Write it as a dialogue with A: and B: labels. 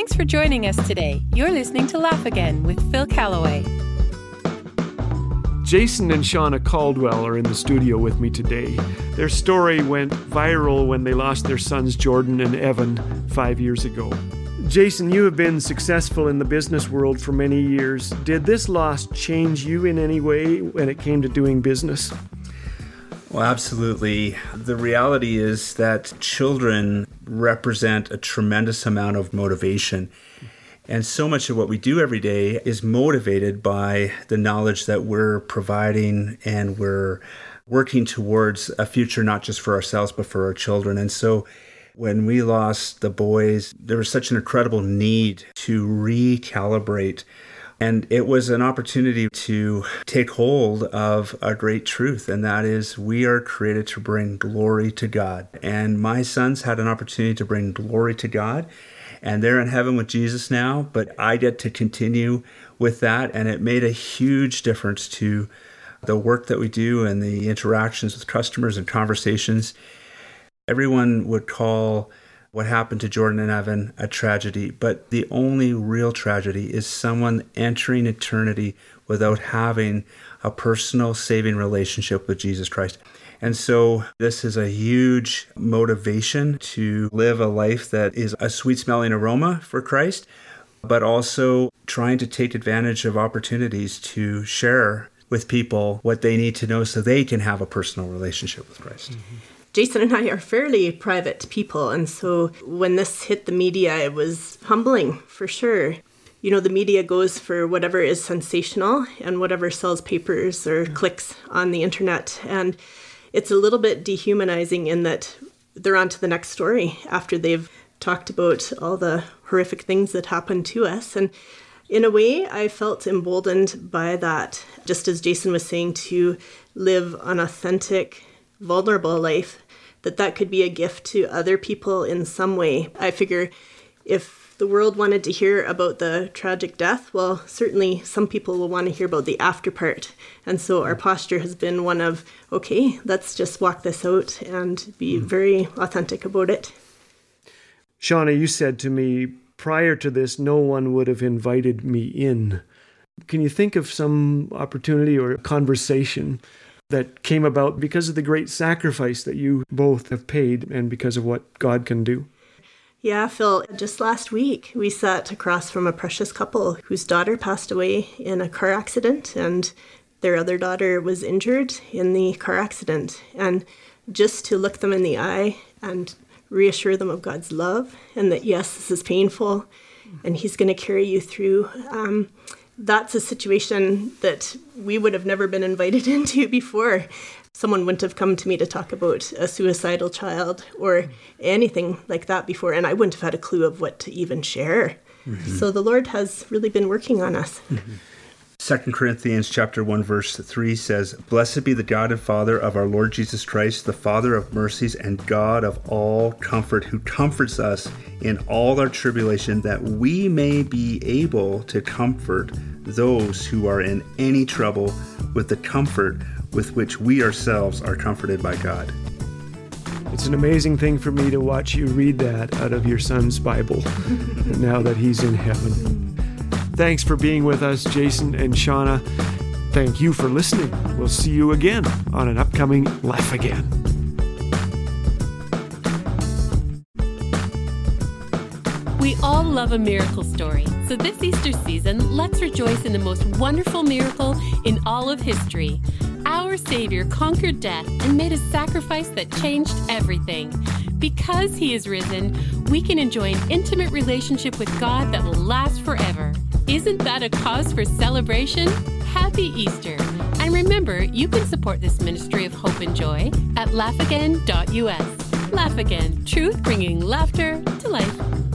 A: Thanks for joining us today. You're listening to Laugh Again with Phil Callaway.
B: Jason and Shauna Caldwell are in the studio with me today. Their story went viral when they lost their sons Jordan and Evan five years ago. Jason, you have been successful in the business world for many years. Did this loss change you in any way when it came to doing business?
C: Well, absolutely. The reality is that children represent a tremendous amount of motivation. And so much of what we do every day is motivated by the knowledge that we're providing and we're working towards a future not just for ourselves, but for our children. And so when we lost the boys, there was such an incredible need to recalibrate and it was an opportunity to take hold of a great truth, and that is we are created to bring glory to God. And my sons had an opportunity to bring glory to God, and they're in heaven with Jesus now, but I get to continue with that, and it made a huge difference to the work that we do and the interactions with customers and conversations. Everyone would call what happened to Jordan and Evan a tragedy, but the only real tragedy is someone entering eternity without having a personal saving relationship with Jesus Christ. And so, this is a huge motivation to live a life that is a sweet smelling aroma for Christ, but also trying to take advantage of opportunities to share with people what they need to know so they can have a personal relationship with Christ. Mm-hmm.
D: Jason and I are fairly private people, and so when this hit the media, it was humbling for sure. You know, the media goes for whatever is sensational and whatever sells papers or yeah. clicks on the internet. And it's a little bit dehumanizing in that they're on to the next story after they've talked about all the horrific things that happened to us. And in a way, I felt emboldened by that, just as Jason was saying, to live an authentic, vulnerable life, that that could be a gift to other people in some way. I figure if the world wanted to hear about the tragic death, well, certainly some people will want to hear about the after part. And so our posture has been one of, okay, let's just walk this out and be mm. very authentic about it.
B: Shauna, you said to me prior to this, no one would have invited me in. Can you think of some opportunity or conversation that came about because of the great sacrifice that you both have paid and because of what God can do.
D: Yeah, Phil, just last week we sat across from a precious couple whose daughter passed away in a car accident and their other daughter was injured in the car accident. And just to look them in the eye and reassure them of God's love and that, yes, this is painful and He's going to carry you through. Um, that's a situation that we would have never been invited into before. Someone wouldn't have come to me to talk about a suicidal child or anything like that before, and I wouldn't have had a clue of what to even share. Mm-hmm. So the Lord has really been working on us.
C: Mm-hmm. 2 Corinthians chapter 1 verse 3 says, "Blessed be the God and Father of our Lord Jesus Christ, the Father of mercies and God of all comfort, who comforts us in all our tribulation that we may be able to comfort those who are in any trouble with the comfort with which we ourselves are comforted by God."
B: It's an amazing thing for me to watch you read that out of your son's Bible now that he's in heaven. Thanks for being with us, Jason and Shauna. Thank you for listening. We'll see you again on an upcoming Laugh Again.
A: We all love a miracle story. So this Easter season, let's rejoice in the most wonderful miracle in all of history. Our Savior conquered death and made a sacrifice that changed everything. Because He is risen, we can enjoy an intimate relationship with God that will last forever. Isn't that a cause for celebration? Happy Easter! And remember, you can support this ministry of hope and joy at laughagain.us. Laugh Again, truth bringing laughter to life.